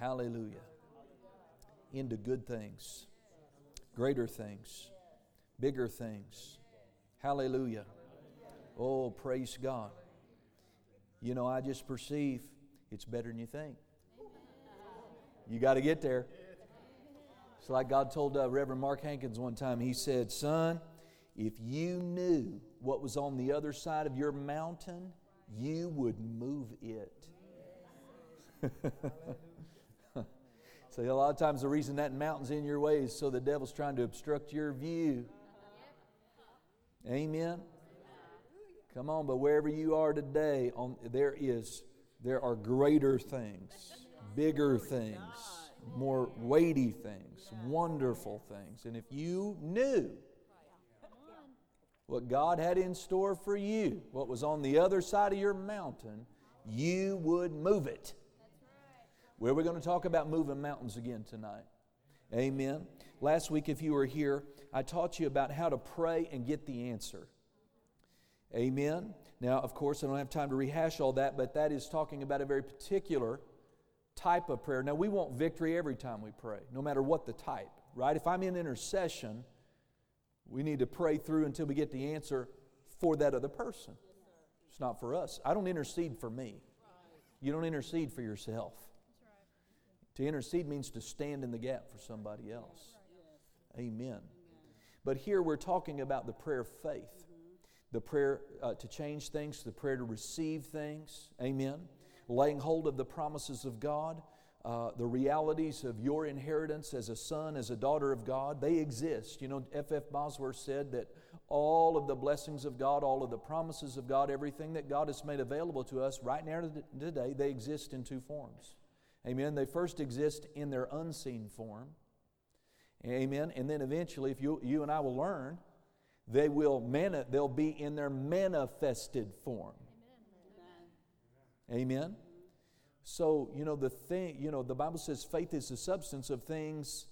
Hallelujah. Into good things, greater things, bigger things. Hallelujah. Oh, praise God. You know, I just perceive it's better than you think. You got to get there. It's like God told uh, Reverend Mark Hankins one time. He said, Son, if you knew what was on the other side of your mountain, you would move it. so, a lot of times, the reason that mountain's in your way is so the devil's trying to obstruct your view. Amen. Come on, but wherever you are today, on, there is there are greater things, bigger things, more weighty things, wonderful things. And if you knew what God had in store for you, what was on the other side of your mountain, you would move it. Well, we're going to talk about moving mountains again tonight. Amen. Last week, if you were here, I taught you about how to pray and get the answer. Amen. Now, of course, I don't have time to rehash all that, but that is talking about a very particular type of prayer. Now, we want victory every time we pray, no matter what the type, right? If I'm in intercession, we need to pray through until we get the answer for that other person. It's not for us. I don't intercede for me. You don't intercede for yourself. To intercede means to stand in the gap for somebody else. Amen. But here we're talking about the prayer of faith the prayer uh, to change things, the prayer to receive things. Amen. Laying hold of the promises of God, uh, the realities of your inheritance as a son, as a daughter of God, they exist. You know, F.F. F. Bosworth said that all of the blessings of God, all of the promises of God, everything that God has made available to us right now today, they exist in two forms. Amen. They first exist in their unseen form. Amen. And then eventually, if you, you and I will learn, they will mani- they'll be in their manifested form. Amen. Amen. So, you know, the thing, you know, the Bible says faith is the substance of things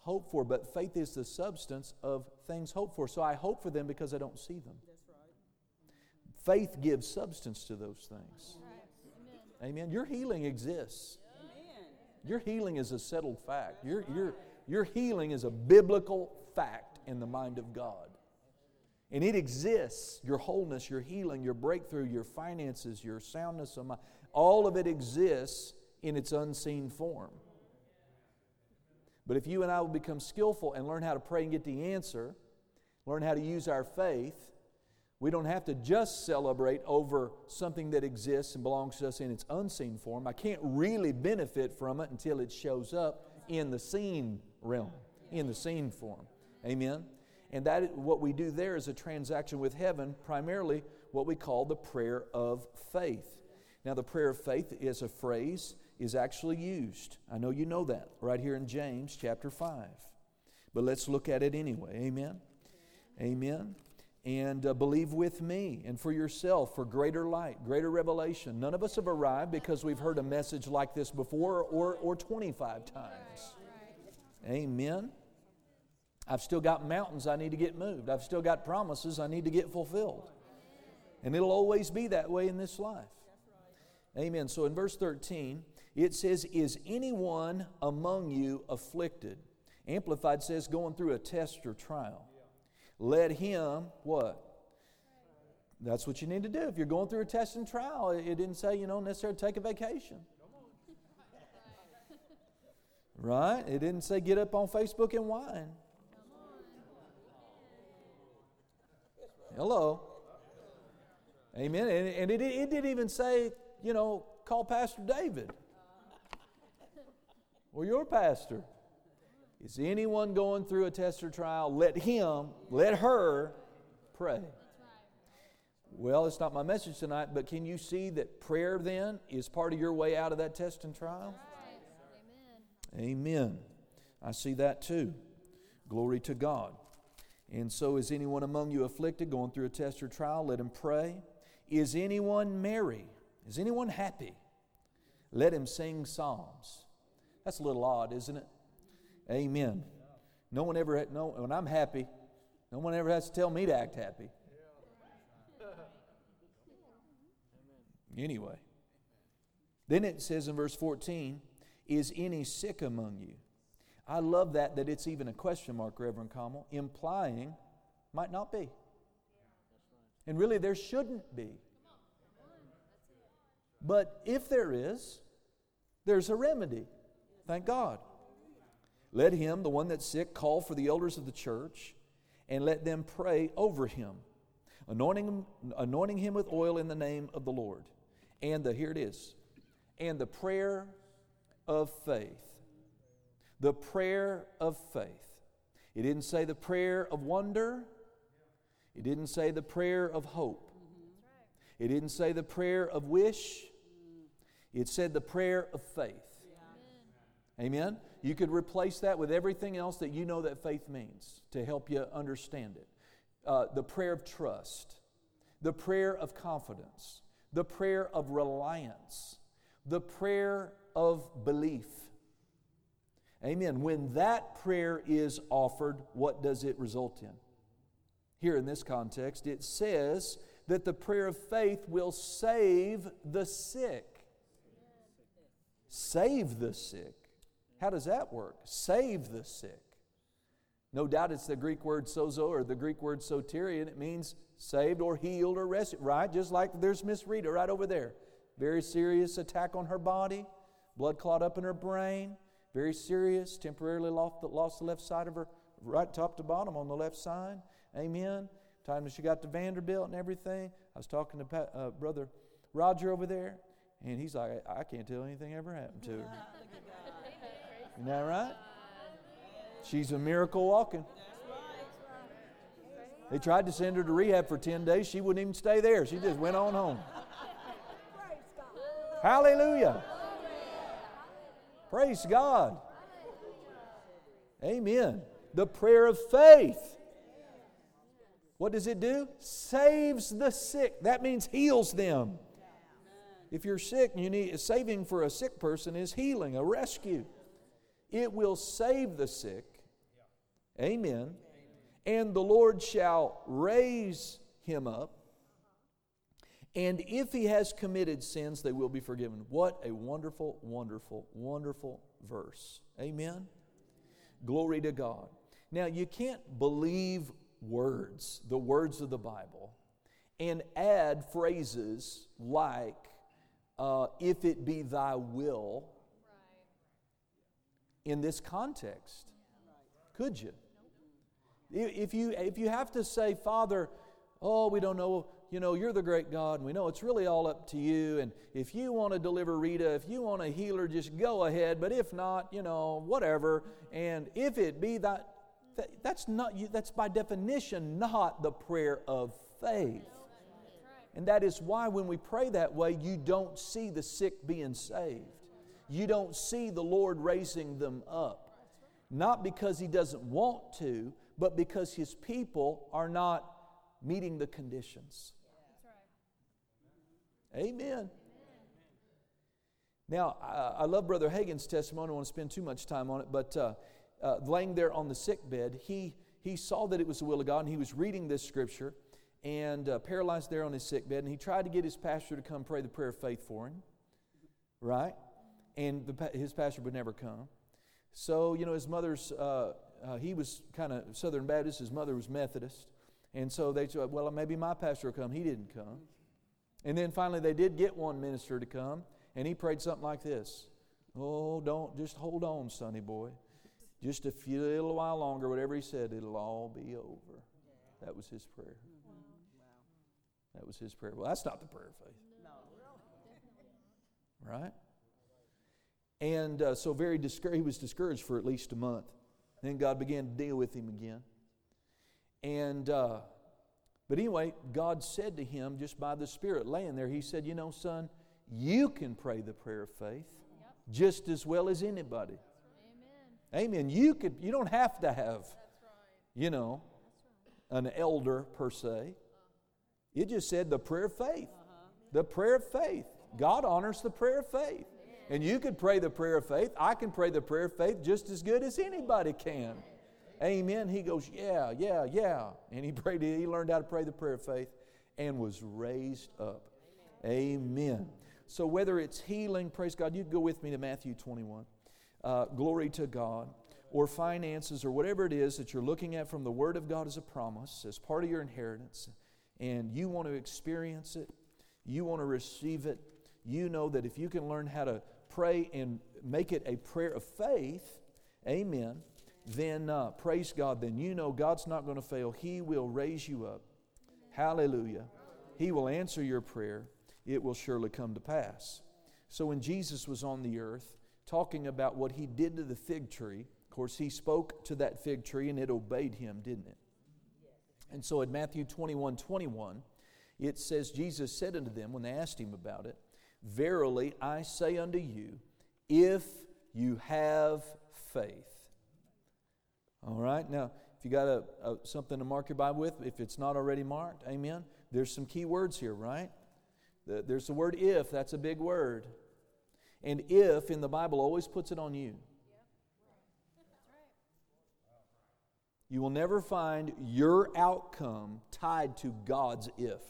hoped for, but faith is the substance of things hoped for. So I hope for them because I don't see them. Faith gives substance to those things. Amen. Your healing exists. Your healing is a settled fact. Your, your, your healing is a biblical fact in the mind of God. And it exists your wholeness, your healing, your breakthrough, your finances, your soundness of mind. All of it exists in its unseen form. But if you and I will become skillful and learn how to pray and get the answer, learn how to use our faith, we don't have to just celebrate over something that exists and belongs to us in its unseen form. I can't really benefit from it until it shows up in the seen realm, in the seen form. Amen. And that what we do there is a transaction with heaven, primarily what we call the prayer of faith. Now, the prayer of faith is a phrase is actually used. I know you know that right here in James chapter 5. But let's look at it anyway. Amen. Amen. And uh, believe with me and for yourself for greater light, greater revelation. None of us have arrived because we've heard a message like this before or, or 25 times. Amen. I've still got mountains I need to get moved. I've still got promises I need to get fulfilled. And it'll always be that way in this life. Amen. So in verse 13, it says, Is anyone among you afflicted? Amplified says, going through a test or trial. Let him, what? That's what you need to do. If you're going through a test and trial, it didn't say, you know, necessarily take a vacation. Right? It didn't say get up on Facebook and whine. Hello. Amen. And, and it, it didn't even say, you know, call Pastor David or your pastor. Is anyone going through a test or trial? Let him, let her pray. Well, it's not my message tonight, but can you see that prayer then is part of your way out of that test and trial? Amen. Amen. I see that too. Glory to God. And so, is anyone among you afflicted, going through a test or trial? Let him pray. Is anyone merry? Is anyone happy? Let him sing psalms. That's a little odd, isn't it? Amen. No one ever, no, when I'm happy, no one ever has to tell me to act happy. Anyway, then it says in verse 14, Is any sick among you? I love that, that it's even a question mark, Reverend Kamal, implying might not be. And really, there shouldn't be. But if there is, there's a remedy. Thank God. Let him, the one that's sick, call for the elders of the church and let them pray over him, anointing him, anointing him with oil in the name of the Lord. And the, here it is, and the prayer of faith. The prayer of faith. It didn't say the prayer of wonder. It didn't say the prayer of hope. It didn't say the prayer of wish. It said the prayer of faith. Amen? You could replace that with everything else that you know that faith means to help you understand it. Uh, the prayer of trust, the prayer of confidence, the prayer of reliance, the prayer of belief. Amen. When that prayer is offered, what does it result in? Here in this context, it says that the prayer of faith will save the sick. Save the sick. How does that work? Save the sick. No doubt it's the Greek word sozo or the Greek word soteria, and it means saved or healed or rescued, right? Just like there's Miss Rita right over there. Very serious attack on her body, blood clot up in her brain, very serious, temporarily lost the, lost the left side of her, right top to bottom on the left side. Amen. Time that she got to Vanderbilt and everything. I was talking to uh, Brother Roger over there, and he's like, I can't tell anything ever happened to her. Isn't that right? She's a miracle walking. They tried to send her to rehab for 10 days. She wouldn't even stay there. She just went on home. Hallelujah. Praise God. Amen. The prayer of faith. What does it do? Saves the sick. That means heals them. If you're sick, and you need saving for a sick person is healing, a rescue. It will save the sick. Amen. And the Lord shall raise him up. And if he has committed sins, they will be forgiven. What a wonderful, wonderful, wonderful verse. Amen. Glory to God. Now, you can't believe words, the words of the Bible, and add phrases like, uh, if it be thy will, in this context. Could you? If you, if you have to say, Father, oh, we don't know, you know, you're the great God, and we know it's really all up to you. And if you want to deliver Rita, if you want to heal her, just go ahead. But if not, you know, whatever. And if it be that, that that's not, that's by definition not the prayer of faith. And that is why when we pray that way, you don't see the sick being saved. You don't see the Lord raising them up. Not because He doesn't want to, but because His people are not meeting the conditions. Amen. Now, I, love Brother Hagin's testimony. I don't want to spend too much time on it, but uh, uh, laying there on the sick bed, he, he saw that it was the will of God, and he was reading this scripture and uh, paralyzed there on his sick bed, and he tried to get his pastor to come pray the prayer of faith for him, right? And the, his pastor would never come. So, you know, his mother's, uh, uh, he was kind of Southern Baptist, his mother was Methodist. And so they said, well, maybe my pastor will come. He didn't come. And then finally they did get one minister to come, and he prayed something like this Oh, don't, just hold on, sonny boy. Just a few little while longer, whatever he said, it'll all be over. That was his prayer. That was his prayer. Well, that's not the prayer of faith. Right? And uh, so, very discouraged, he was discouraged for at least a month. Then God began to deal with him again. And, uh, but anyway, God said to him, just by the Spirit laying there, He said, You know, son, you can pray the prayer of faith yep. just as well as anybody. Amen. Amen. You could. You don't have to have, right. you know, right. an elder per se. It just said the prayer of faith. Uh-huh. The prayer of faith. God honors the prayer of faith. And you could pray the prayer of faith. I can pray the prayer of faith just as good as anybody can. Amen. He goes, Yeah, yeah, yeah. And he prayed, he learned how to pray the prayer of faith and was raised up. Amen. So whether it's healing, praise God, you go with me to Matthew 21. uh, glory to God, or finances, or whatever it is that you're looking at from the Word of God as a promise, as part of your inheritance, and you want to experience it, you want to receive it, you know that if you can learn how to pray and make it a prayer of faith, amen, then uh, praise God, then you know God's not going to fail. He will raise you up. Hallelujah. He will answer your prayer. It will surely come to pass. So when Jesus was on the earth, talking about what he did to the fig tree, of course, he spoke to that fig tree and it obeyed him, didn't it? And so in Matthew 21 21, it says, Jesus said unto them when they asked him about it, Verily I say unto you, if you have faith. All right, now, if you got a, a, something to mark your Bible with, if it's not already marked, amen. There's some key words here, right? The, there's the word if, that's a big word. And if in the Bible always puts it on you. You will never find your outcome tied to God's if.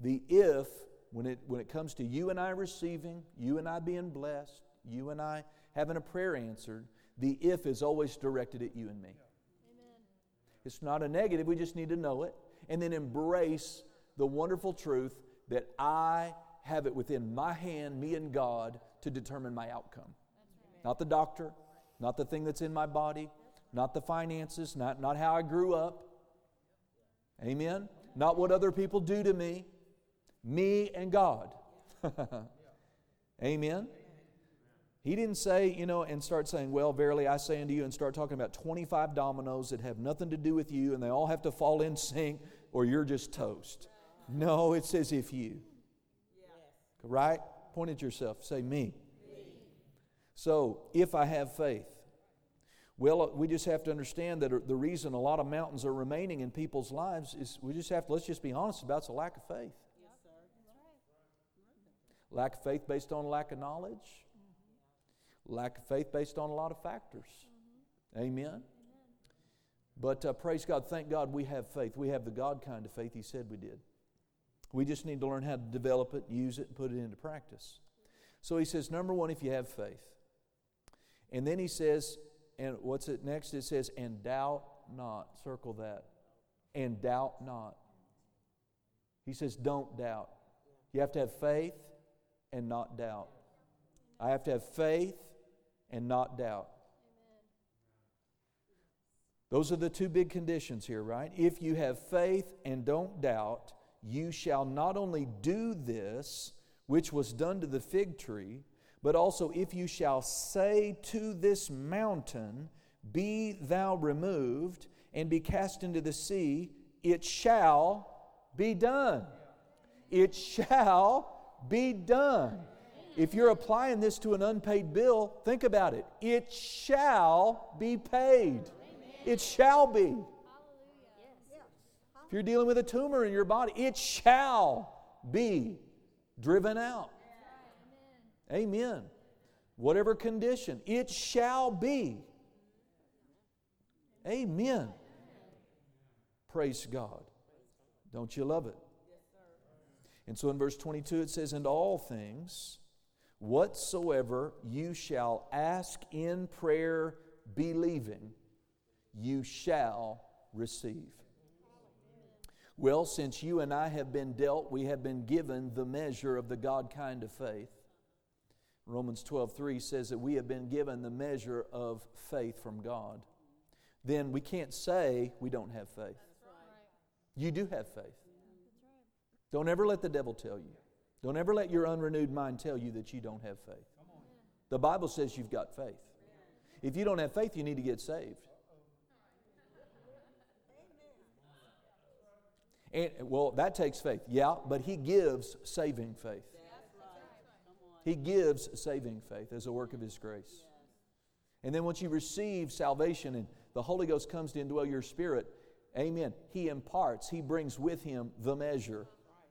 The if, when it, when it comes to you and I receiving, you and I being blessed, you and I having a prayer answered, the if is always directed at you and me. Amen. It's not a negative, we just need to know it and then embrace the wonderful truth that I have it within my hand, me and God, to determine my outcome. Not the doctor, not the thing that's in my body, not the finances, not, not how I grew up. Amen? Not what other people do to me. Me and God. Amen? He didn't say, you know, and start saying, Well, verily I say unto you, and start talking about 25 dominoes that have nothing to do with you and they all have to fall in sync or you're just toast. No, it says if you. Right? Point at yourself. Say me. So, if I have faith. Well, uh, we just have to understand that the reason a lot of mountains are remaining in people's lives is we just have to, let's just be honest about it's a lack of faith. Lack of faith based on lack of knowledge. Lack of faith based on a lot of factors. Amen. Amen. But uh, praise God, thank God we have faith. We have the God kind of faith He said we did. We just need to learn how to develop it, use it, and put it into practice. So He says, number one, if you have faith. And then He says, and what's it next? It says, and doubt not. Circle that. And doubt not. He says, don't doubt. You have to have faith and not doubt. I have to have faith and not doubt. Those are the two big conditions here, right? If you have faith and don't doubt, you shall not only do this, which was done to the fig tree, but also if you shall say to this mountain, Be thou removed and be cast into the sea, it shall be done. It shall be done. If you're applying this to an unpaid bill, think about it. It shall be paid. It shall be. If you're dealing with a tumor in your body, it shall be driven out. Amen. Whatever condition, it shall be. Amen. Praise God. Don't you love it? And so in verse 22 it says, And all things, whatsoever you shall ask in prayer, believing, you shall receive. Well, since you and I have been dealt, we have been given the measure of the God kind of faith. Romans 12:3 says that we have been given the measure of faith from God. Then we can't say we don't have faith. You do have faith. Don't ever let the devil tell you. Don't ever let your unrenewed mind tell you that you don't have faith. The Bible says you've got faith. If you don't have faith, you need to get saved. And, well, that takes faith. Yeah, but He gives saving faith. He gives saving faith as a work of His grace. And then once you receive salvation and the Holy Ghost comes to indwell your spirit, amen, He imparts, He brings with Him the measure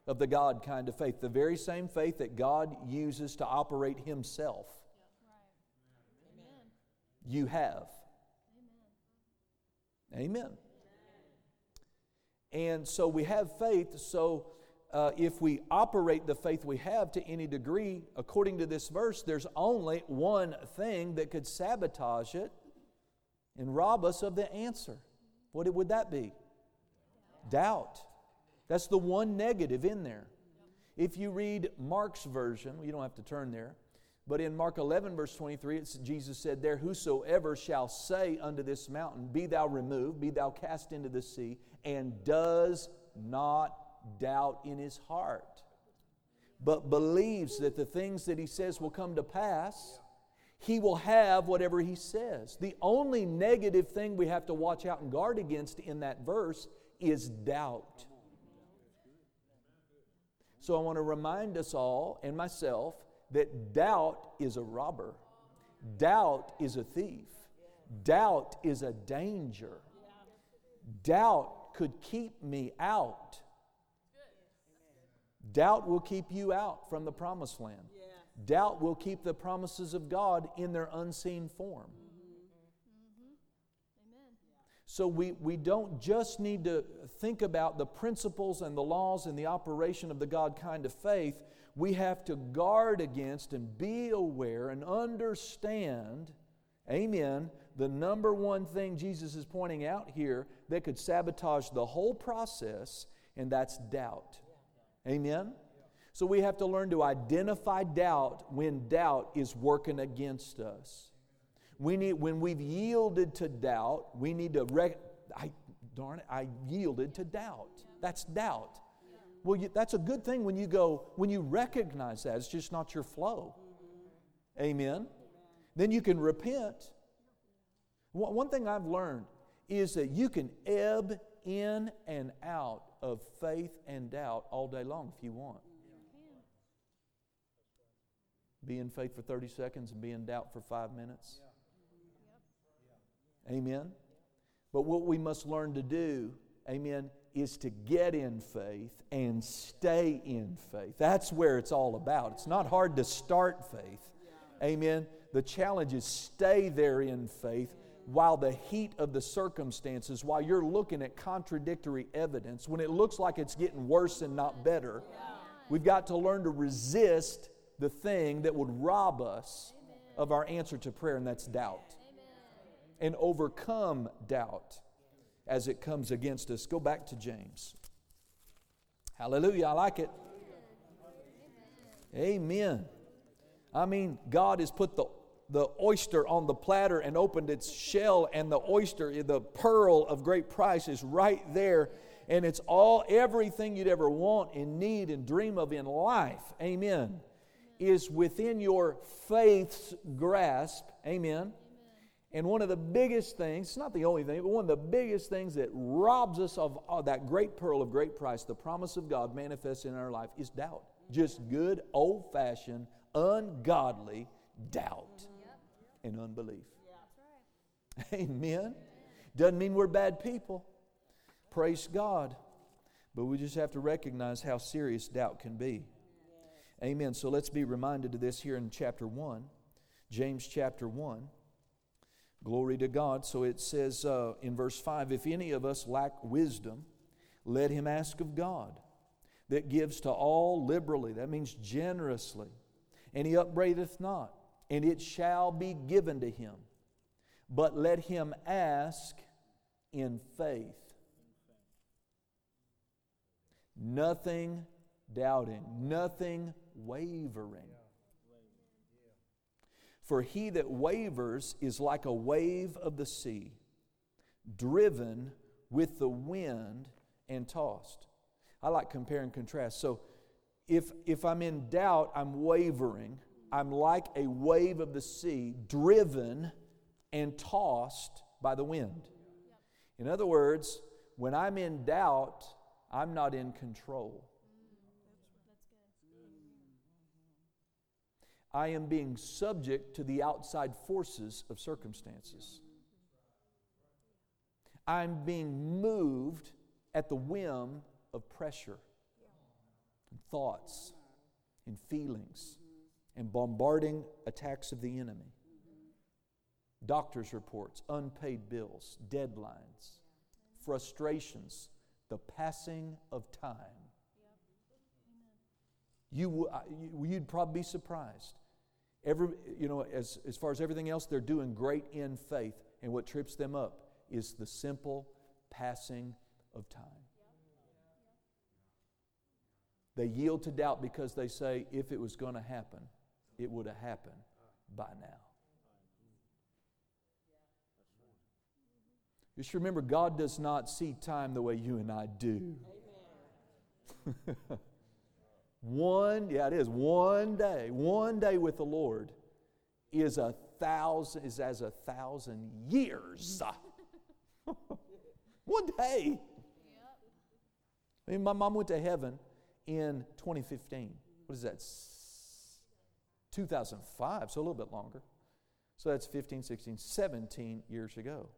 of the God kind of faith, the very same faith that God uses to operate Himself. You have. Amen. And so we have faith. So uh, if we operate the faith we have to any degree, according to this verse, there's only one thing that could sabotage it and rob us of the answer. What would that be? Doubt. That's the one negative in there. If you read Mark's version, you don't have to turn there, but in Mark 11, verse 23, it's, Jesus said, There whosoever shall say unto this mountain, Be thou removed, be thou cast into the sea, and does not doubt in his heart, but believes that the things that he says will come to pass, he will have whatever he says. The only negative thing we have to watch out and guard against in that verse is doubt. So I want to remind us all and myself that doubt is a robber, doubt is a thief, doubt is a danger. Doubt could keep me out. Doubt will keep you out from the promised land. Doubt will keep the promises of God in their unseen form. So we, we don't just need to think about the principles and the laws and the operation of the God kind of faith. We have to guard against and be aware and understand, amen, the number one thing Jesus is pointing out here that could sabotage the whole process, and that's doubt. Amen? So we have to learn to identify doubt when doubt is working against us. We need, when we've yielded to doubt, we need to, rec- I, darn it, I yielded to doubt. That's doubt. Well, you, that's a good thing when you go, when you recognize that. It's just not your flow. Amen. Then you can repent. One thing I've learned is that you can ebb in and out of faith and doubt all day long if you want. Be in faith for 30 seconds and be in doubt for five minutes. Amen. But what we must learn to do, amen, is to get in faith and stay in faith. That's where it's all about. It's not hard to start faith. Amen. The challenge is stay there in faith while the heat of the circumstances, while you're looking at contradictory evidence, when it looks like it's getting worse and not better, we've got to learn to resist the thing that would rob us of our answer to prayer, and that's doubt and overcome doubt as it comes against us. Go back to James. Hallelujah. I like it. Amen. I mean, God has put the, the oyster on the platter and opened its shell, and the oyster, the pearl of great price, is right there. And it's all, everything you'd ever want and need and dream of in life. Amen. Is within your faith's grasp. Amen and one of the biggest things, it's not the only thing, but one of the biggest things that robs us of, uh, that great pearl of great price, the promise of God manifested in our life, is doubt. Just good, old fashioned, ungodly doubt and unbelief. Amen. Doesn't mean we're bad people. Praise God. But we just have to recognize how serious doubt can be. Amen. So let's be reminded of this here in chapter 1, James chapter 1. Glory to God. So it says uh, in verse 5 If any of us lack wisdom, let him ask of God, that gives to all liberally. That means generously. And he upbraideth not, and it shall be given to him. But let him ask in faith. Nothing doubting, nothing wavering. For he that wavers is like a wave of the sea, driven with the wind and tossed. I like compare and contrast. So if, if I'm in doubt, I'm wavering. I'm like a wave of the sea, driven and tossed by the wind. In other words, when I'm in doubt, I'm not in control. I am being subject to the outside forces of circumstances. I'm being moved at the whim of pressure, and thoughts, and feelings, and bombarding attacks of the enemy. Doctor's reports, unpaid bills, deadlines, frustrations, the passing of time. You, you'd probably be surprised. Every, you know, as, as far as everything else, they're doing great in faith. And what trips them up is the simple passing of time. They yield to doubt because they say, if it was going to happen, it would have happened by now. Just remember, God does not see time the way you and I do. one, yeah, it is. One day, one day with the Lord is a thousand, is as a thousand years. one day. I mean, my mom went to heaven in 2015. What is that? 2005, so a little bit longer. So that's 15, 16, 17 years ago.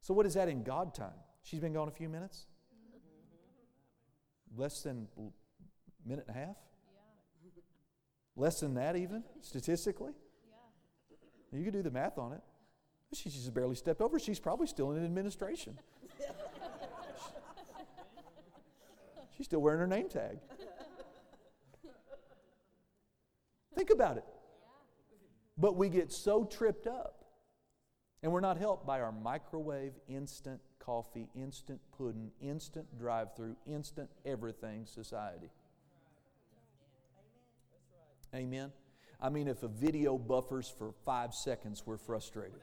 So, what is that in God time? She's been gone a few minutes? Less than minute and a half? Less than that, even, statistically? Yeah. You can do the math on it. She just barely stepped over. She's probably still in administration. She's still wearing her name tag. Think about it. But we get so tripped up and we're not helped by our microwave, instant coffee, instant pudding, instant drive through, instant everything society. Amen. I mean, if a video buffers for five seconds, we're frustrated.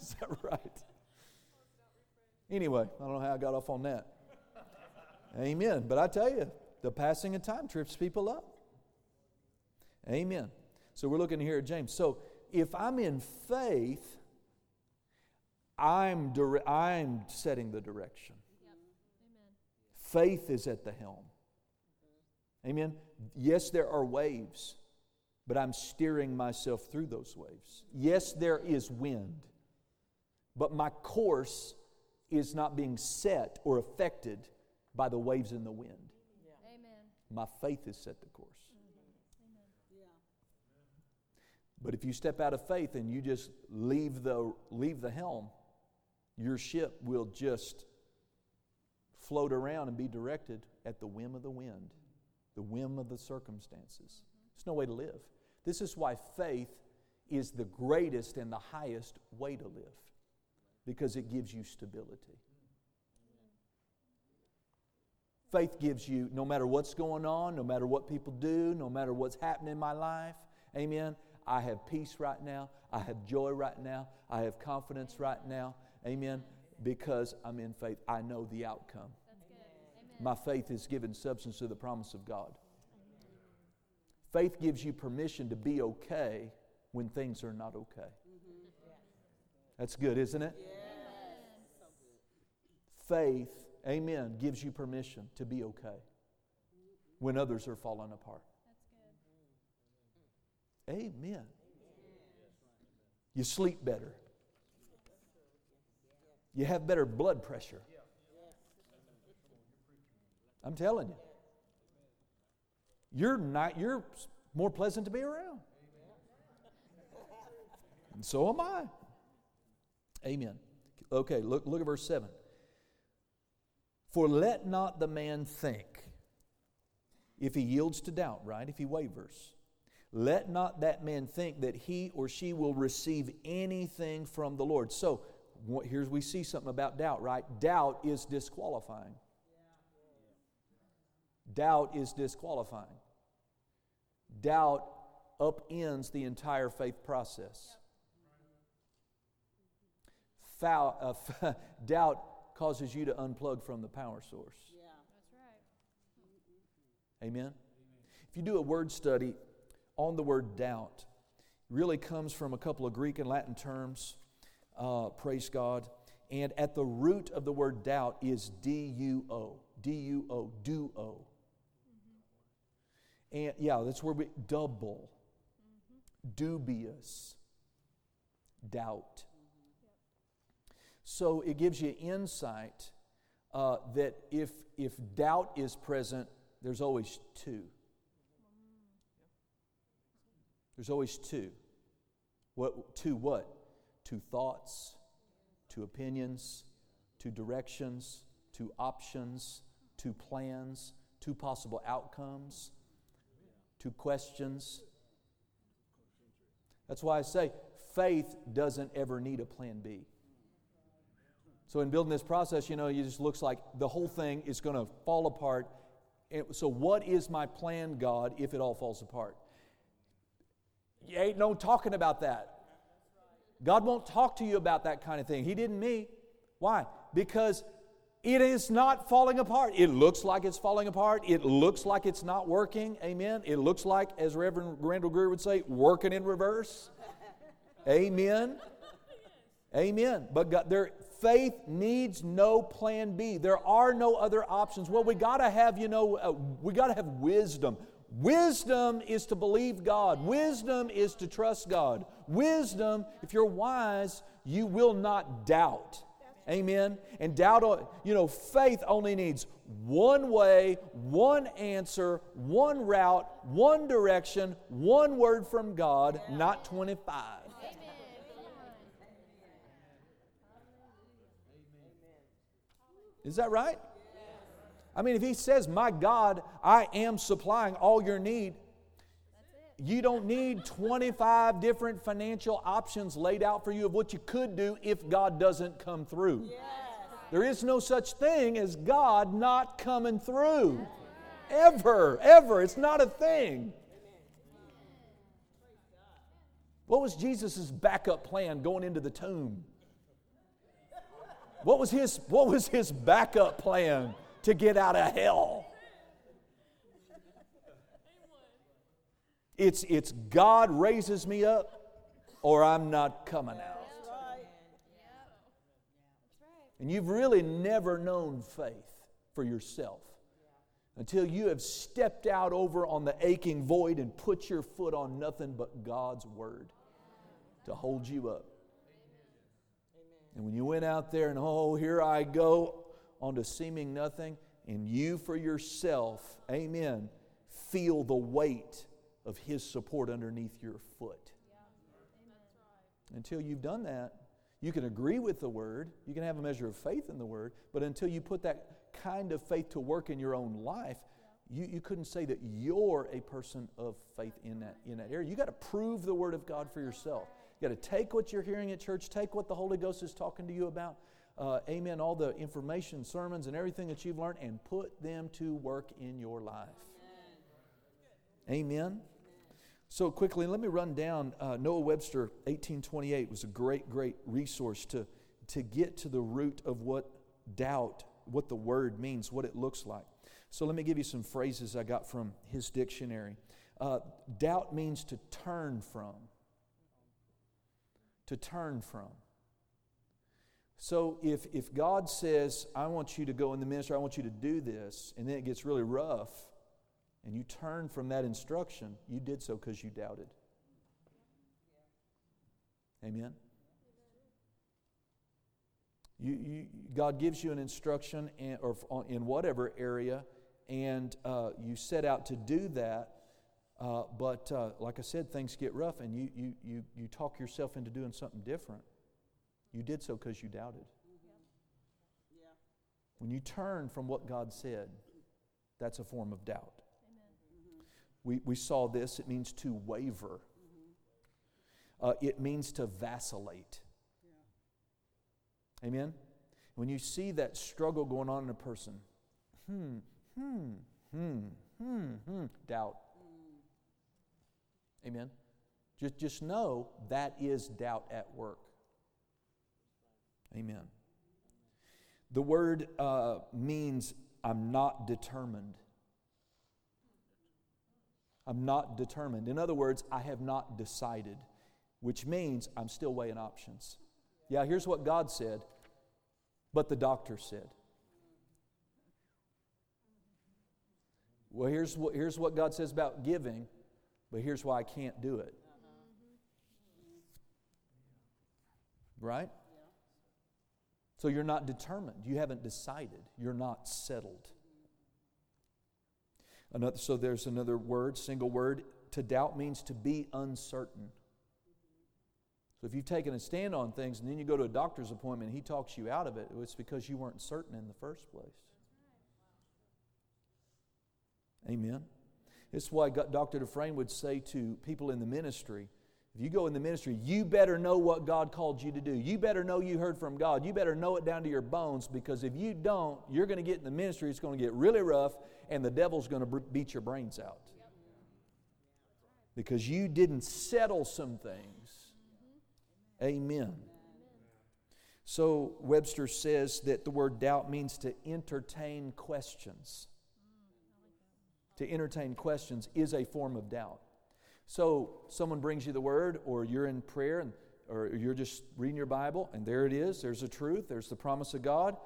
Is that right? Anyway, I don't know how I got off on that. Amen. But I tell you, the passing of time trips people up. Amen. So we're looking here at James. So if I'm in faith, I'm, dire- I'm setting the direction. Yep. Faith is at the helm. Amen. Yes, there are waves, but I'm steering myself through those waves. Yes, there is wind, but my course is not being set or affected by the waves and the wind. Yeah. Amen. My faith is set the course. Mm-hmm. Yeah. But if you step out of faith and you just leave the, leave the helm, your ship will just float around and be directed at the whim of the wind, the whim of the circumstances. It's no way to live. This is why faith is the greatest and the highest way to live, because it gives you stability. Faith gives you, no matter what's going on, no matter what people do, no matter what's happening in my life, amen, I have peace right now. I have joy right now. I have confidence right now. Amen. Because I'm in faith. I know the outcome. My faith is given substance to the promise of God. Faith gives you permission to be okay when things are not okay. That's good, isn't it? Faith, amen, gives you permission to be okay when others are falling apart. Amen. You sleep better. You have better blood pressure. I'm telling you. You're not you're more pleasant to be around. And so am I. Amen. Okay, look, look at verse 7. For let not the man think, if he yields to doubt, right? If he wavers, let not that man think that he or she will receive anything from the Lord. So, here's we see something about doubt, right? Doubt is disqualifying. Doubt is disqualifying. Doubt upends the entire faith process. Foul, uh, doubt causes you to unplug from the power source. Yeah. That's right. Amen. If you do a word study on the word doubt really comes from a couple of Greek and Latin terms. Uh, praise God. And at the root of the word doubt is D U O. D U O. Do O. And yeah, that's where we double, mm-hmm. dubious, doubt. So it gives you insight uh, that if, if doubt is present, there's always two. There's always two. What, two what? Two thoughts, two opinions, two directions, two options, two plans, two possible outcomes, two questions. That's why I say faith doesn't ever need a plan B. So, in building this process, you know, it just looks like the whole thing is going to fall apart. So, what is my plan, God, if it all falls apart? You ain't no talking about that. God won't talk to you about that kind of thing. He didn't me. Why? Because it is not falling apart. It looks like it's falling apart. It looks like it's not working. Amen. It looks like, as Reverend Randall Greer would say, working in reverse. Amen. Amen. But God, their faith needs no plan B. There are no other options. Well, we got to have, you know, uh, we got to have wisdom. Wisdom is to believe God. Wisdom is to trust God. Wisdom, if you're wise, you will not doubt. Amen. And doubt, you know, faith only needs one way, one answer, one route, one direction, one word from God, not 25. Is that right? I mean, if he says, My God, I am supplying all your need, you don't need 25 different financial options laid out for you of what you could do if God doesn't come through. Yes. There is no such thing as God not coming through. Ever, ever. It's not a thing. What was Jesus' backup plan going into the tomb? What was his, what was his backup plan to get out of hell? It's, it's God raises me up or I'm not coming out. And you've really never known faith for yourself until you have stepped out over on the aching void and put your foot on nothing but God's word to hold you up. And when you went out there and, oh, here I go onto seeming nothing, and you for yourself, amen, feel the weight of His support underneath your foot. Yeah. Until you've done that, you can agree with the Word, you can have a measure of faith in the Word, but until you put that kind of faith to work in your own life, you, you couldn't say that you're a person of faith in that, in that area. You got to prove the Word of God for yourself. You got to take what you're hearing at church, take what the Holy Ghost is talking to you about, uh, amen, all the information, sermons, and everything that you've learned, and put them to work in your life. Amen. amen. So quickly, let me run down uh, Noah Webster 1828 was a great, great resource to, to get to the root of what doubt, what the word means, what it looks like. So let me give you some phrases I got from his dictionary. Uh, doubt means to turn from. To turn from. So if, if God says, I want you to go in the ministry, I want you to do this, and then it gets really rough, and you turn from that instruction, you did so because you doubted. Amen? You, you, God gives you an instruction in, or in whatever area, and uh, you set out to do that. Uh, but uh, like I said, things get rough, and you, you, you, you talk yourself into doing something different. You did so because you doubted. When you turn from what God said, that's a form of doubt. We, we saw this. It means to waver, uh, it means to vacillate. Yeah. Amen? When you see that struggle going on in a person, hmm, hmm, hmm, hmm, hmm, doubt. Mm. Amen? Just, just know that is doubt at work. Amen. The word uh, means I'm not determined. I'm not determined. In other words, I have not decided, which means I'm still weighing options. Yeah, here's what God said, but the doctor said. Well, here's what, here's what God says about giving, but here's why I can't do it. Right? So you're not determined. You haven't decided. You're not settled. Another, so there's another word, single word. To doubt means to be uncertain. So if you've taken a stand on things and then you go to a doctor's appointment and he talks you out of it, it's because you weren't certain in the first place. Amen. Is why Dr. Dufresne would say to people in the ministry if you go in the ministry, you better know what God called you to do. You better know you heard from God. You better know it down to your bones because if you don't, you're going to get in the ministry, it's going to get really rough, and the devil's going to beat your brains out. Because you didn't settle some things. Amen. So Webster says that the word doubt means to entertain questions. To entertain questions is a form of doubt. So someone brings you the word, or you're in prayer, and, or you're just reading your Bible, and there it is. There's the truth. There's the promise of God,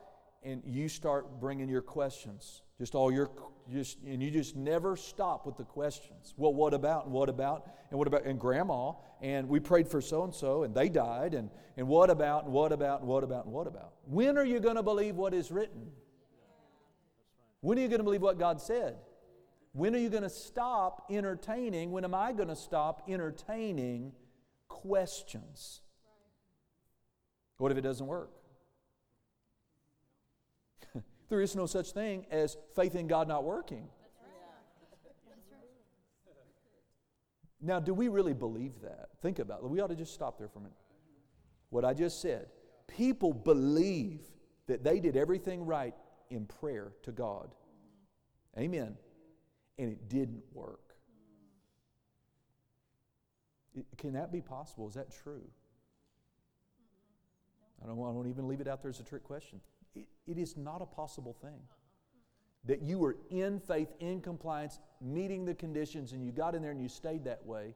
and you start bringing your questions. Just all your, just and you just never stop with the questions. Well, what about? And what about? And what about? And Grandma, and we prayed for so and so, and they died. And and what about? And what about? And what about? And what about? When are you going to believe what is written? When are you going to believe what God said? When are you going to stop entertaining? When am I going to stop entertaining questions? What if it doesn't work? there is no such thing as faith in God not working. Now, do we really believe that? Think about it. We ought to just stop there for a minute. What I just said people believe that they did everything right in prayer to God. Amen and it didn't work. It, can that be possible? Is that true? I don't, I don't even leave it out there as a trick question. It, it is not a possible thing. That you were in faith, in compliance, meeting the conditions, and you got in there and you stayed that way,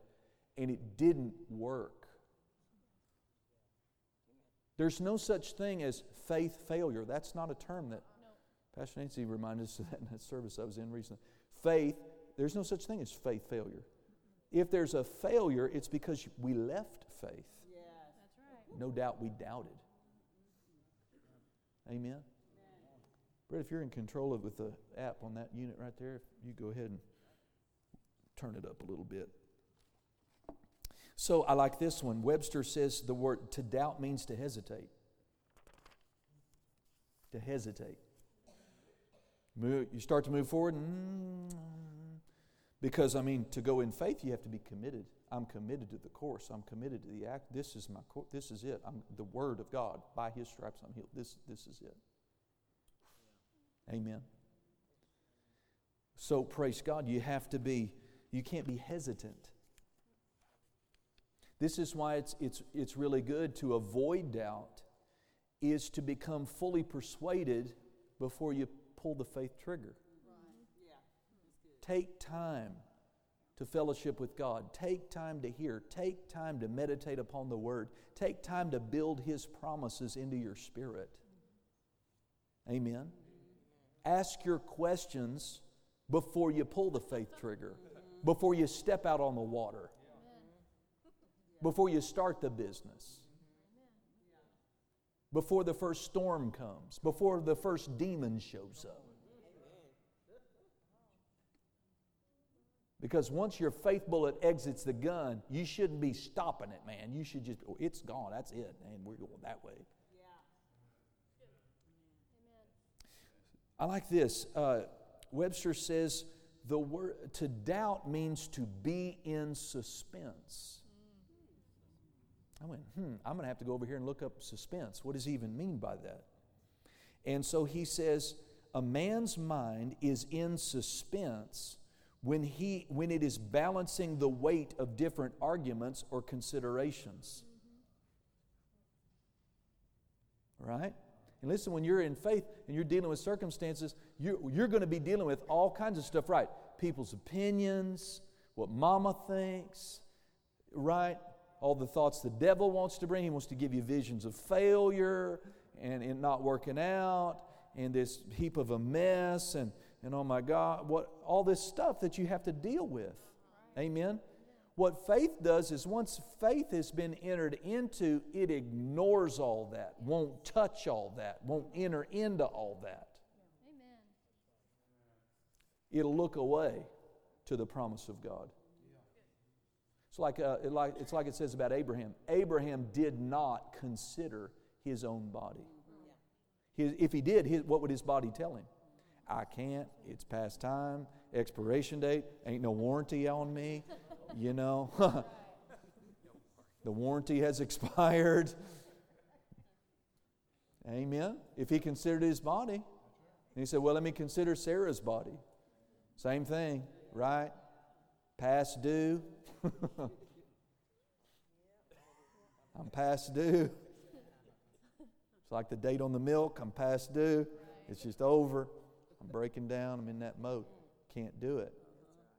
and it didn't work. There's no such thing as faith failure. That's not a term that Pastor Nancy reminded us of that in that service I was in recently faith, there's no such thing as faith failure. If there's a failure, it's because we left faith. Yes. That's right. No doubt we doubted. Amen. Brett, if you're in control of with the app on that unit right there, you go ahead and turn it up a little bit. So I like this one. Webster says the word to doubt means to hesitate. To hesitate. Move, you start to move forward, mm, because I mean, to go in faith, you have to be committed. I'm committed to the course. I'm committed to the act. This is my. Course. This is it. I'm the Word of God. By His stripes, I'm healed. This. This is it. Amen. So praise God. You have to be. You can't be hesitant. This is why it's it's it's really good to avoid doubt. Is to become fully persuaded before you pull the faith trigger. Take time to fellowship with God. Take time to hear. Take time to meditate upon the Word. Take time to build His promises into your spirit. Amen. Ask your questions before you pull the faith trigger, before you step out on the water, before you start the business before the first storm comes, before the first demon shows up. Because once your faith bullet exits the gun, you shouldn't be stopping it, man. You should just, oh, it's gone. That's it. And we're going that way. I like this. Uh, Webster says the word to doubt means to be in suspense. I went, hmm, I'm going to have to go over here and look up suspense. What does he even mean by that? And so he says, a man's mind is in suspense when, he, when it is balancing the weight of different arguments or considerations. Right? And listen, when you're in faith and you're dealing with circumstances, you're, you're going to be dealing with all kinds of stuff, right? People's opinions, what mama thinks, right? All the thoughts the devil wants to bring. He wants to give you visions of failure and it not working out and this heap of a mess and, and oh my God, what all this stuff that you have to deal with. Amen. What faith does is once faith has been entered into, it ignores all that, won't touch all that, won't enter into all that. Amen. It'll look away to the promise of God. It's like, uh, it like, it's like it says about Abraham. Abraham did not consider his own body. His, if he did, his, what would his body tell him? I can't. It's past time. Expiration date. Ain't no warranty on me. You know, the warranty has expired. Amen. If he considered his body, and he said, Well, let me consider Sarah's body. Same thing, right? Past due. I'm past due. It's like the date on the milk. I'm past due. It's just over. I'm breaking down. I'm in that mode. Can't do it.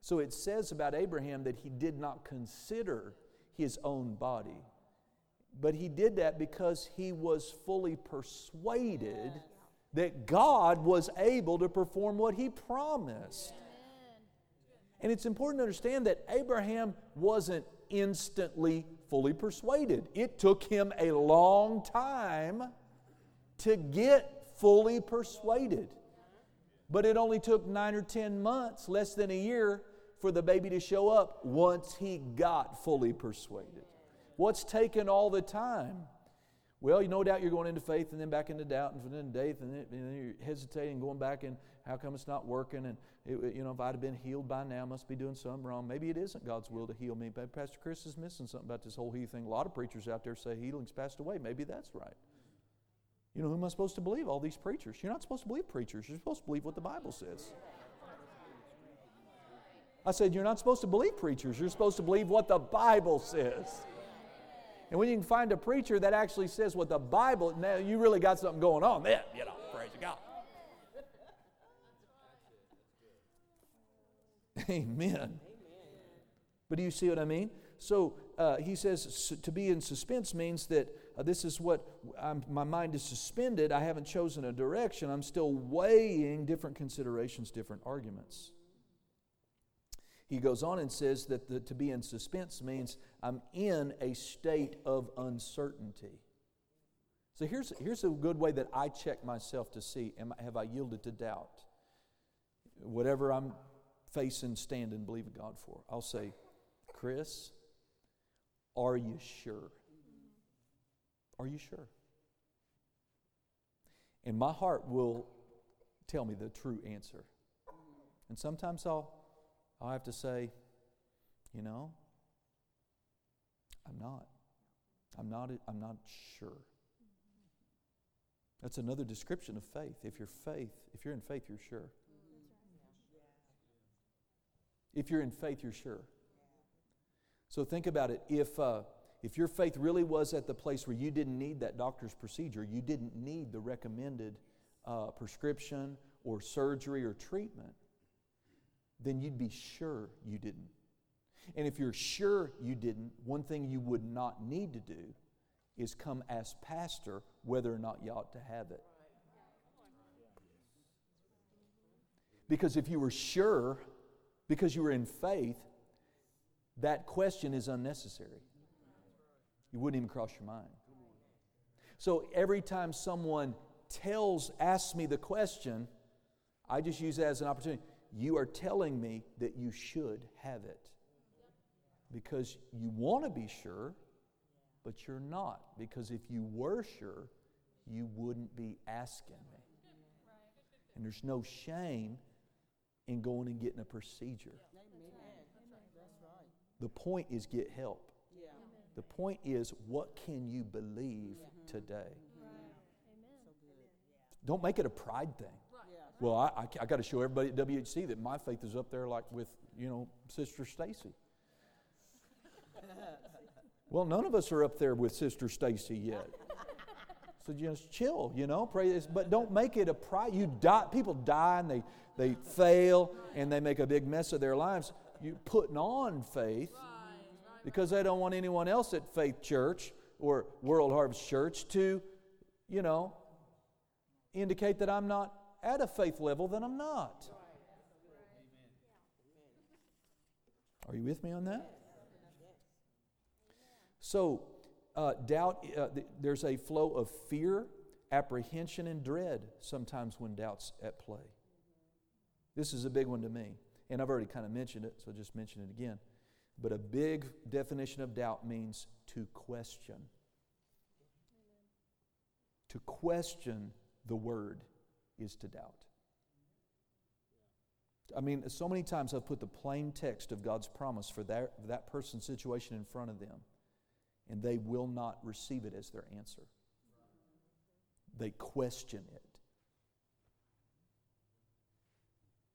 So it says about Abraham that he did not consider his own body. But he did that because he was fully persuaded that God was able to perform what he promised. And it's important to understand that Abraham wasn't instantly fully persuaded. It took him a long time to get fully persuaded. But it only took nine or ten months, less than a year, for the baby to show up once he got fully persuaded. What's taken all the time? Well, you no doubt you're going into faith and then back into doubt and then faith and then, and then you're hesitating, going back and how come it's not working? And it, you know, if I'd have been healed by now, I must be doing something wrong. Maybe it isn't God's will to heal me. But Pastor Chris is missing something about this whole healing thing. A lot of preachers out there say healing's passed away. Maybe that's right. You know, who am I supposed to believe? All these preachers. You're not supposed to believe preachers. You're supposed to believe what the Bible says. I said, You're not supposed to believe preachers. You're supposed to believe what the Bible says. And when you can find a preacher that actually says what the Bible, now you really got something going on then, you know, praise God. Amen. But do you see what I mean? So uh, he says to be in suspense means that uh, this is what I'm, my mind is suspended. I haven't chosen a direction. I'm still weighing different considerations, different arguments. He goes on and says that the, to be in suspense means I'm in a state of uncertainty. So here's, here's a good way that I check myself to see am, have I yielded to doubt? Whatever I'm facing, standing, believing God for. I'll say, Chris, are you sure? Are you sure? And my heart will tell me the true answer. And sometimes I'll, I'll have to say, you know, I'm not. I'm not, I'm not sure. That's another description of faith. If you're faith, if you're in faith, you're sure. If you're in faith, you're sure. So think about it. If, uh, if your faith really was at the place where you didn't need that doctor's procedure, you didn't need the recommended uh, prescription or surgery or treatment, then you'd be sure you didn't. And if you're sure you didn't, one thing you would not need to do is come ask pastor whether or not you ought to have it. Because if you were sure, because you were in faith, that question is unnecessary. You wouldn't even cross your mind. So every time someone tells, asks me the question, I just use that as an opportunity. You are telling me that you should have it because you want to be sure, but you're not. Because if you were sure, you wouldn't be asking me. And there's no shame in going and getting a procedure. The point is get help. The point is what can you believe today? Don't make it a pride thing. Well, I, I, I got to show everybody at WHC that my faith is up there like with, you know, Sister Stacy. well, none of us are up there with Sister Stacy yet. So just chill, you know, pray this, but don't make it a pride. You die, people die and they, they fail and they make a big mess of their lives. You putting on faith because they don't want anyone else at Faith Church or World Harvest Church to, you know, indicate that I'm not at a faith level that I'm not. Are you with me on that? So, uh, doubt, uh, th- there's a flow of fear, apprehension, and dread sometimes when doubt's at play. This is a big one to me. And I've already kind of mentioned it, so I'll just mention it again. But a big definition of doubt means to question. To question the word is to doubt. I mean, so many times I've put the plain text of God's promise for that, that person's situation in front of them, and they will not receive it as their answer. They question it.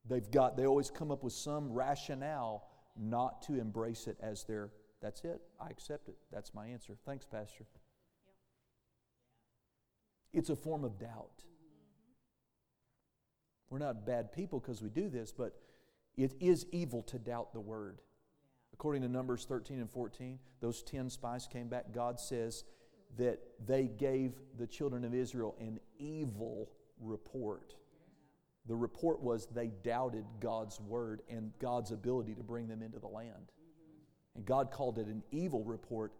They've got, they always come up with some rationale not to embrace it as their, that's it, I accept it, that's my answer. Thanks, Pastor. It's a form of doubt. We're not bad people because we do this, but it is evil to doubt the word. According to Numbers 13 and 14, those 10 spies came back. God says that they gave the children of Israel an evil report. The report was they doubted God's word and God's ability to bring them into the land. And God called it an evil report.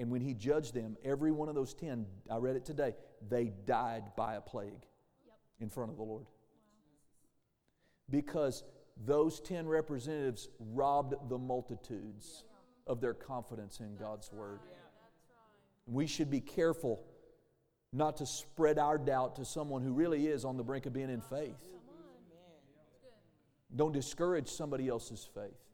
And when He judged them, every one of those 10, I read it today, they died by a plague in front of the Lord. Because those 10 representatives robbed the multitudes of their confidence in God's word. We should be careful not to spread our doubt to someone who really is on the brink of being in faith. Don't discourage somebody else's faith.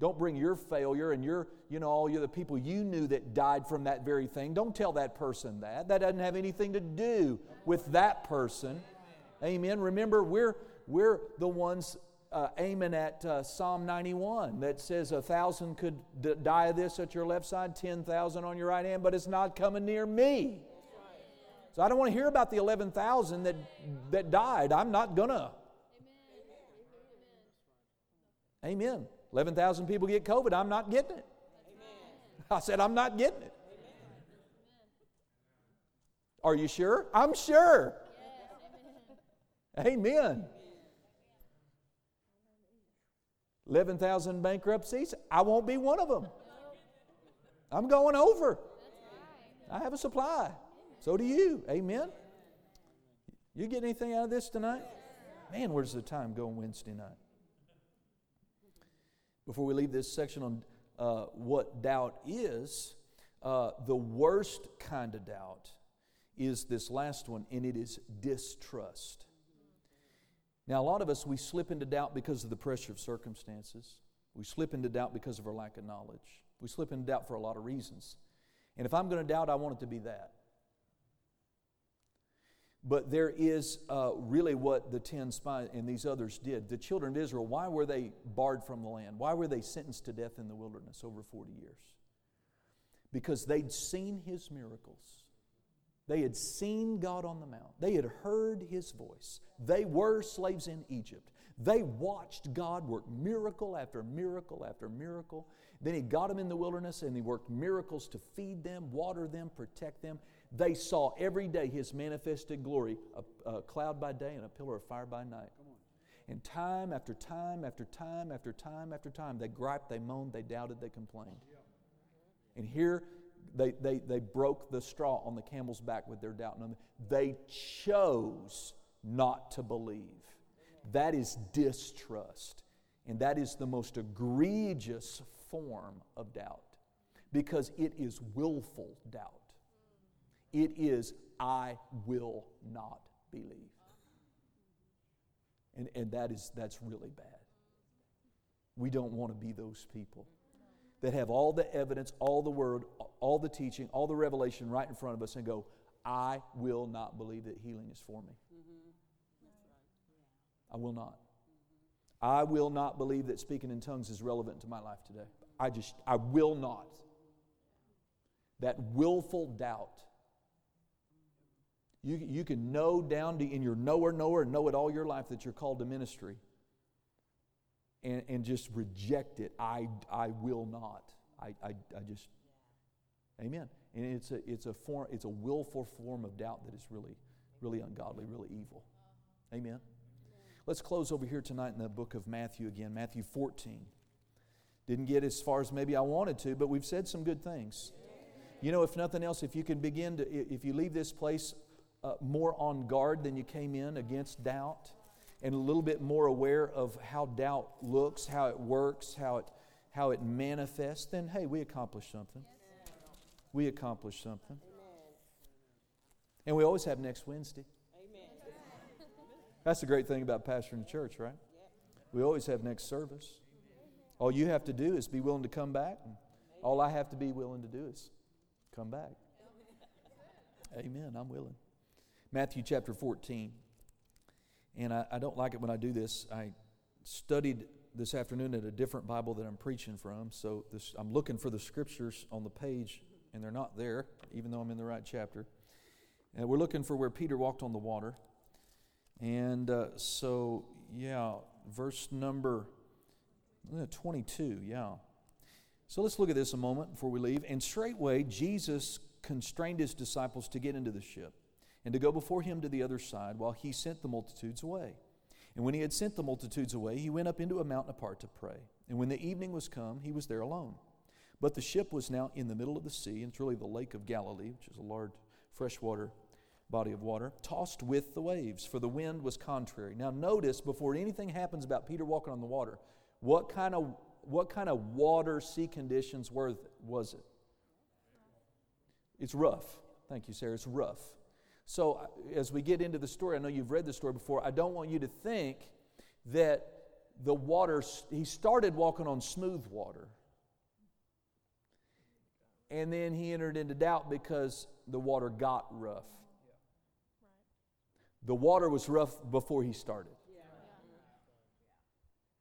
Don't bring your failure and your, you know, all the people you knew that died from that very thing. Don't tell that person that. That doesn't have anything to do with that person. Amen. Remember, we're, we're the ones uh, aiming at uh, Psalm 91 that says a thousand could d- die of this at your left side, 10,000 on your right hand, but it's not coming near me. So I don't want to hear about the 11,000 that, that died. I'm not going to. Amen. 11,000 people get COVID. I'm not getting it. Amen. I said, I'm not getting it. Amen. Are you sure? I'm sure. Yes, amen. amen. 11,000 bankruptcies. I won't be one of them. I'm going over. I have a supply. So do you. Amen. You get anything out of this tonight? Man, where's the time going Wednesday night? before we leave this section on uh, what doubt is, uh, the worst kind of doubt is this last one, and it is distrust. Now, a lot of us, we slip into doubt because of the pressure of circumstances. We slip into doubt because of our lack of knowledge. We slip into doubt for a lot of reasons. And if I'm going to doubt, I want it to be that. But there is uh, really what the 10 spies and these others did. The children of Israel, why were they barred from the land? Why were they sentenced to death in the wilderness over 40 years? Because they'd seen his miracles. They had seen God on the mount. They had heard his voice. They were slaves in Egypt. They watched God work miracle after miracle after miracle. Then he got them in the wilderness and he worked miracles to feed them, water them, protect them. They saw every day his manifested glory, a, a cloud by day and a pillar of fire by night. And time after time after time after time after time, they griped, they moaned, they doubted, they complained. And here they, they, they broke the straw on the camel's back with their doubt. They chose not to believe. That is distrust. And that is the most egregious form of doubt because it is willful doubt. It is, I will not believe. And, and that is, that's really bad. We don't want to be those people that have all the evidence, all the word, all the teaching, all the revelation right in front of us and go, I will not believe that healing is for me. Mm-hmm. I will not. I will not believe that speaking in tongues is relevant to my life today. I just, I will not. That willful doubt you, you can know down to, in your knower, knower, know it all your life that you're called to ministry and, and just reject it. I, I will not. I, I, I just, amen. And it's a, it's, a form, it's a willful form of doubt that is really, really ungodly, really evil. Amen. Let's close over here tonight in the book of Matthew again, Matthew 14. Didn't get as far as maybe I wanted to, but we've said some good things. You know, if nothing else, if you can begin to, if you leave this place uh, more on guard than you came in against doubt and a little bit more aware of how doubt looks, how it works, how it, how it manifests, then hey, we accomplished something. We accomplished something. And we always have next Wednesday. That's the great thing about pastoring the church, right? We always have next service. All you have to do is be willing to come back. All I have to be willing to do is come back. Amen. I'm willing. Matthew chapter 14. And I, I, don't like it when I do this. I studied this afternoon at a different Bible that I'm preaching from. So this, I'm looking for the scriptures on the page, and they're not there, even though I'm in the right chapter. And we're looking for where Peter walked on the water. And uh, so, yeah, verse number uh, 22, yeah. So let's look at this a moment before we leave. And straightway, Jesus constrained his disciples to get into the ship and to go before him to the other side while he sent the multitudes away. And when he had sent the multitudes away, he went up into a mountain apart to pray. And when the evening was come, he was there alone. But the ship was now in the middle of the sea, and it's really the Lake of Galilee, which is a large freshwater body of water, tossed with the waves, for the wind was contrary. Now, notice before anything happens about Peter walking on the water, what kind of, what kind of water, sea conditions were, was it? It's rough. Thank you, Sarah. It's rough. So, uh, as we get into the story, I know you've read the story before. I don't want you to think that the water, he started walking on smooth water. And then he entered into doubt because the water got rough. The water was rough before he started.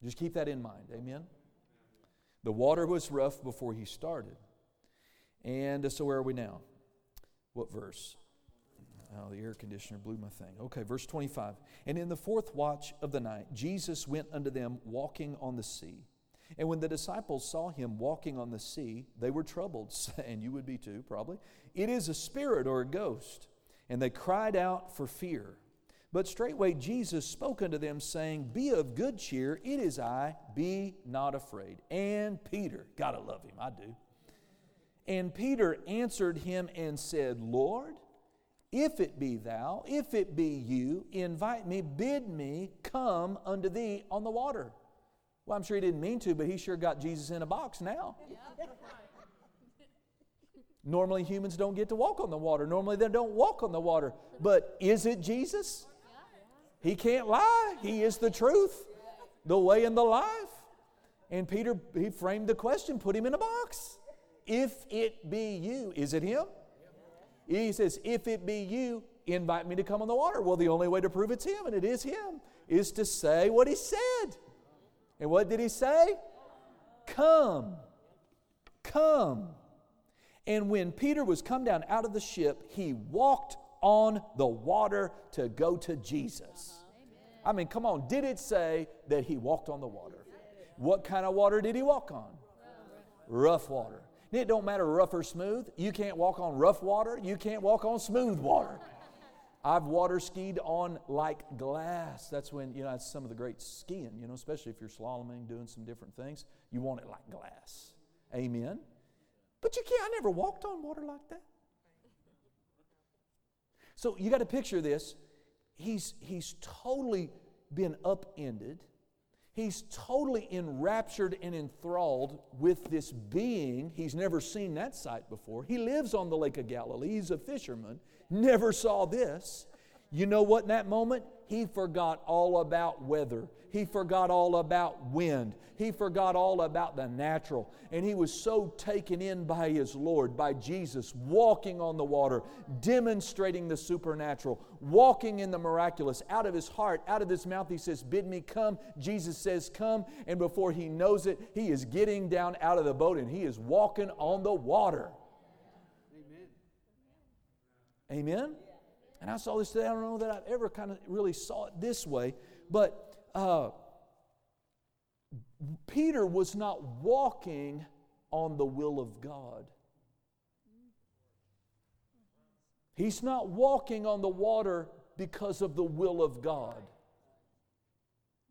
Just keep that in mind. Amen? The water was rough before he started. And so, where are we now? What verse? Oh, the air conditioner blew my thing. Okay, verse 25. And in the fourth watch of the night, Jesus went unto them walking on the sea. And when the disciples saw him walking on the sea, they were troubled, and you would be too, probably. It is a spirit or a ghost. And they cried out for fear. But straightway Jesus spoke unto them, saying, Be of good cheer, it is I, be not afraid. And Peter, gotta love him, I do. And Peter answered him and said, Lord, if it be thou, if it be you, invite me, bid me come unto thee on the water. Well, I'm sure he didn't mean to, but he sure got Jesus in a box now. Normally, humans don't get to walk on the water. Normally, they don't walk on the water. But is it Jesus? He can't lie. He is the truth, the way, and the life. And Peter, he framed the question, put him in a box. If it be you, is it him? He says, If it be you, invite me to come on the water. Well, the only way to prove it's him, and it is him, is to say what he said. And what did he say? Come. Come. And when Peter was come down out of the ship, he walked on the water to go to Jesus. I mean, come on, did it say that he walked on the water? What kind of water did he walk on? Rough water. It don't matter rough or smooth. You can't walk on rough water. You can't walk on smooth water. I've water skied on like glass. That's when, you know, that's some of the great skiing, you know, especially if you're slaloming, doing some different things. You want it like glass. Amen. But you can't, I never walked on water like that. So you got to picture this. He's, he's totally been upended. He's totally enraptured and enthralled with this being. He's never seen that sight before. He lives on the Lake of Galilee. He's a fisherman. Never saw this. You know what, in that moment? He forgot all about weather. He forgot all about wind. He forgot all about the natural. And he was so taken in by his Lord, by Jesus, walking on the water, demonstrating the supernatural, walking in the miraculous. Out of his heart, out of his mouth, he says, Bid me come. Jesus says, Come. And before he knows it, he is getting down out of the boat and he is walking on the water. Amen. Amen? And I saw this today. I don't know that I've ever kind of really saw it this way, but uh, Peter was not walking on the will of God. He's not walking on the water because of the will of God.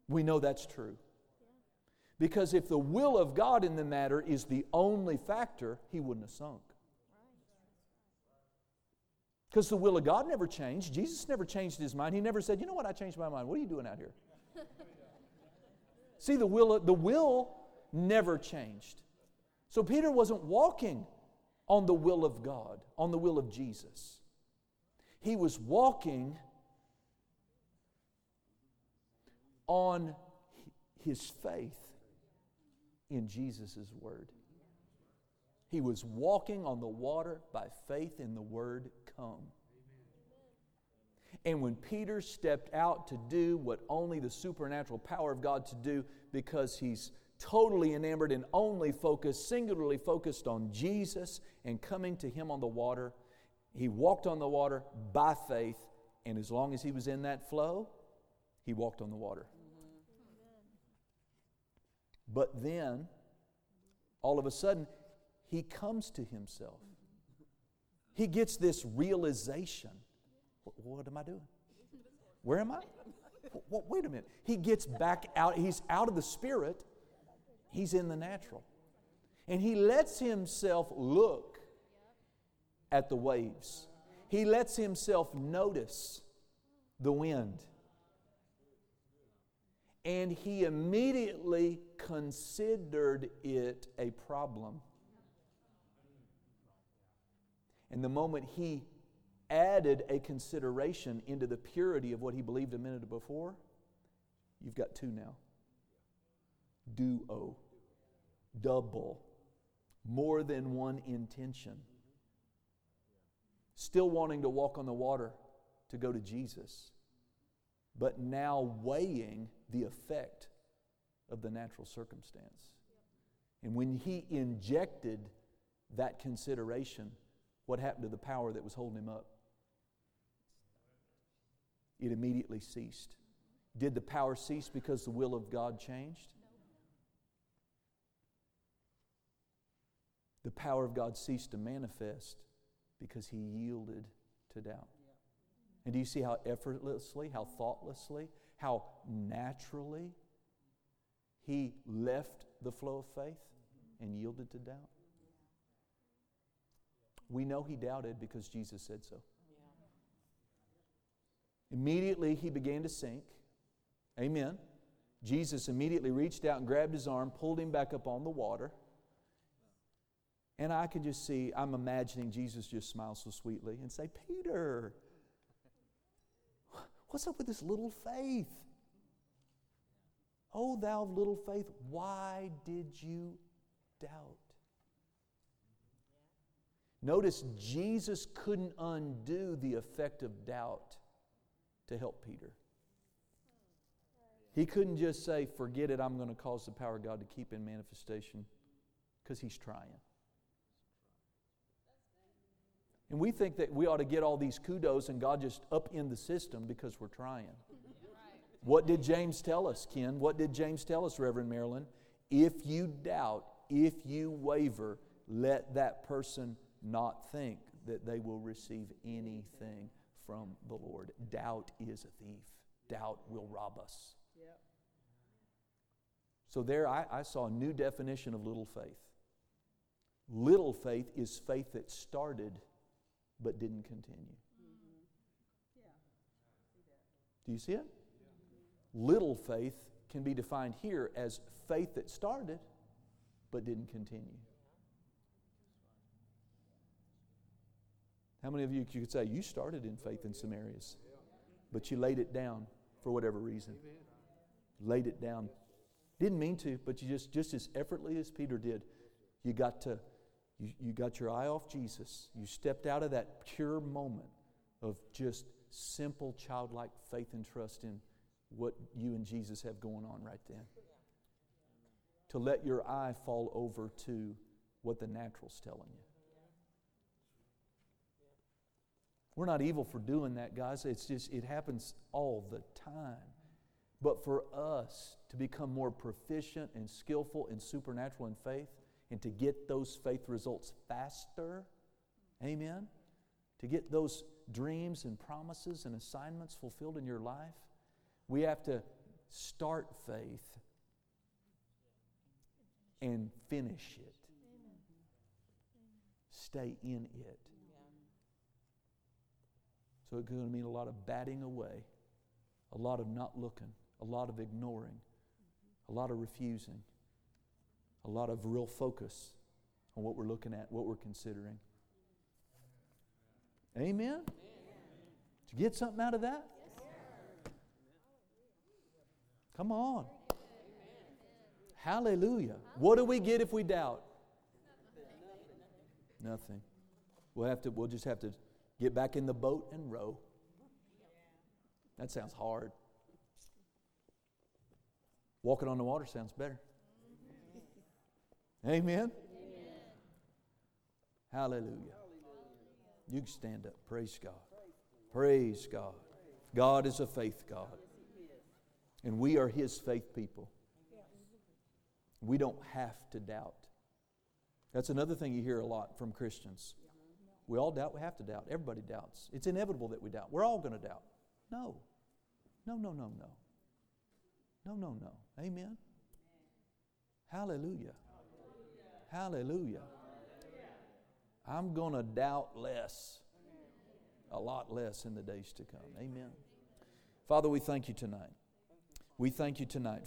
We know that's true. Because if the will of God in the matter is the only factor, he wouldn't have sunk. Because the will of God never changed. Jesus never changed his mind. He never said, You know what? I changed my mind. What are you doing out here? See, the will, the will never changed. So Peter wasn't walking on the will of God, on the will of Jesus. He was walking on his faith in Jesus' word. He was walking on the water by faith in the word come. And when Peter stepped out to do what only the supernatural power of God to do because he's totally enamored and only focused, singularly focused on Jesus and coming to him on the water, he walked on the water by faith, and as long as he was in that flow, he walked on the water. But then, all of a sudden, he comes to himself. He gets this realization what am I doing? Where am I? Wait a minute. He gets back out. He's out of the spirit, he's in the natural. And he lets himself look at the waves, he lets himself notice the wind. And he immediately considered it a problem. And the moment he added a consideration into the purity of what he believed a minute before, you've got two now. Duo, double, more than one intention. Still wanting to walk on the water to go to Jesus, but now weighing the effect of the natural circumstance. And when he injected that consideration, what happened to the power that was holding him up? It immediately ceased. Did the power cease because the will of God changed? The power of God ceased to manifest because he yielded to doubt. And do you see how effortlessly, how thoughtlessly, how naturally he left the flow of faith and yielded to doubt? We know he doubted because Jesus said so. Immediately he began to sink. Amen. Jesus immediately reached out and grabbed his arm, pulled him back up on the water. And I could just see, I'm imagining Jesus just smile so sweetly and say, Peter, what's up with this little faith? Oh, thou of little faith, why did you doubt? Notice Jesus couldn't undo the effect of doubt to help Peter. He couldn't just say, Forget it, I'm going to cause the power of God to keep in manifestation, because he's trying. And we think that we ought to get all these kudos and God just up in the system because we're trying. What did James tell us, Ken? What did James tell us, Reverend Marilyn? If you doubt, if you waver, let that person not think that they will receive anything from the Lord. Doubt is a thief, doubt will rob us. Yep. So, there I, I, saw a new definition of little faith. Little faith is faith that started but didn't continue. Mm-hmm. Yeah. Do you see it? Yeah. Little faith can be defined here as faith that started but didn't continue. How many of you could say you started in faith in some areas, but you laid it down for whatever reason? Laid it down. Didn't mean to, but you just just as effortlessly as Peter did, you got to you, you got your eye off Jesus. You stepped out of that pure moment of just simple childlike faith and trust in what you and Jesus have going on right then. To let your eye fall over to what the natural's telling you. We're not evil for doing that, guys. It's just, it happens all the time. But for us to become more proficient and skillful and supernatural in faith and to get those faith results faster, amen, to get those dreams and promises and assignments fulfilled in your life, we have to start faith and finish it. Stay in it. So it's going to mean a lot of batting away, a lot of not looking, a lot of ignoring, a lot of refusing, a lot of real focus on what we're looking at, what we're considering. Amen? Amen. Did you get something out of that? Yes, Come on. Hallelujah. What do we get if we doubt? Nothing. We'll have to we'll just have to get back in the boat and row. That sounds hard. Walking on the water sounds better. Amen. Hallelujah. You can stand up. Praise God. Praise God. God is a faith God. And we are His faith people. We don't have to doubt. That's another thing you hear a lot from Christians. We all doubt, we have to doubt. Everybody doubts. It's inevitable that we doubt. We're all going to doubt. No. No, no, no, no. No, no, no. Amen. Hallelujah. Hallelujah. I'm going to doubt less, a lot less in the days to come. Amen. Father, we thank you tonight. We thank you tonight.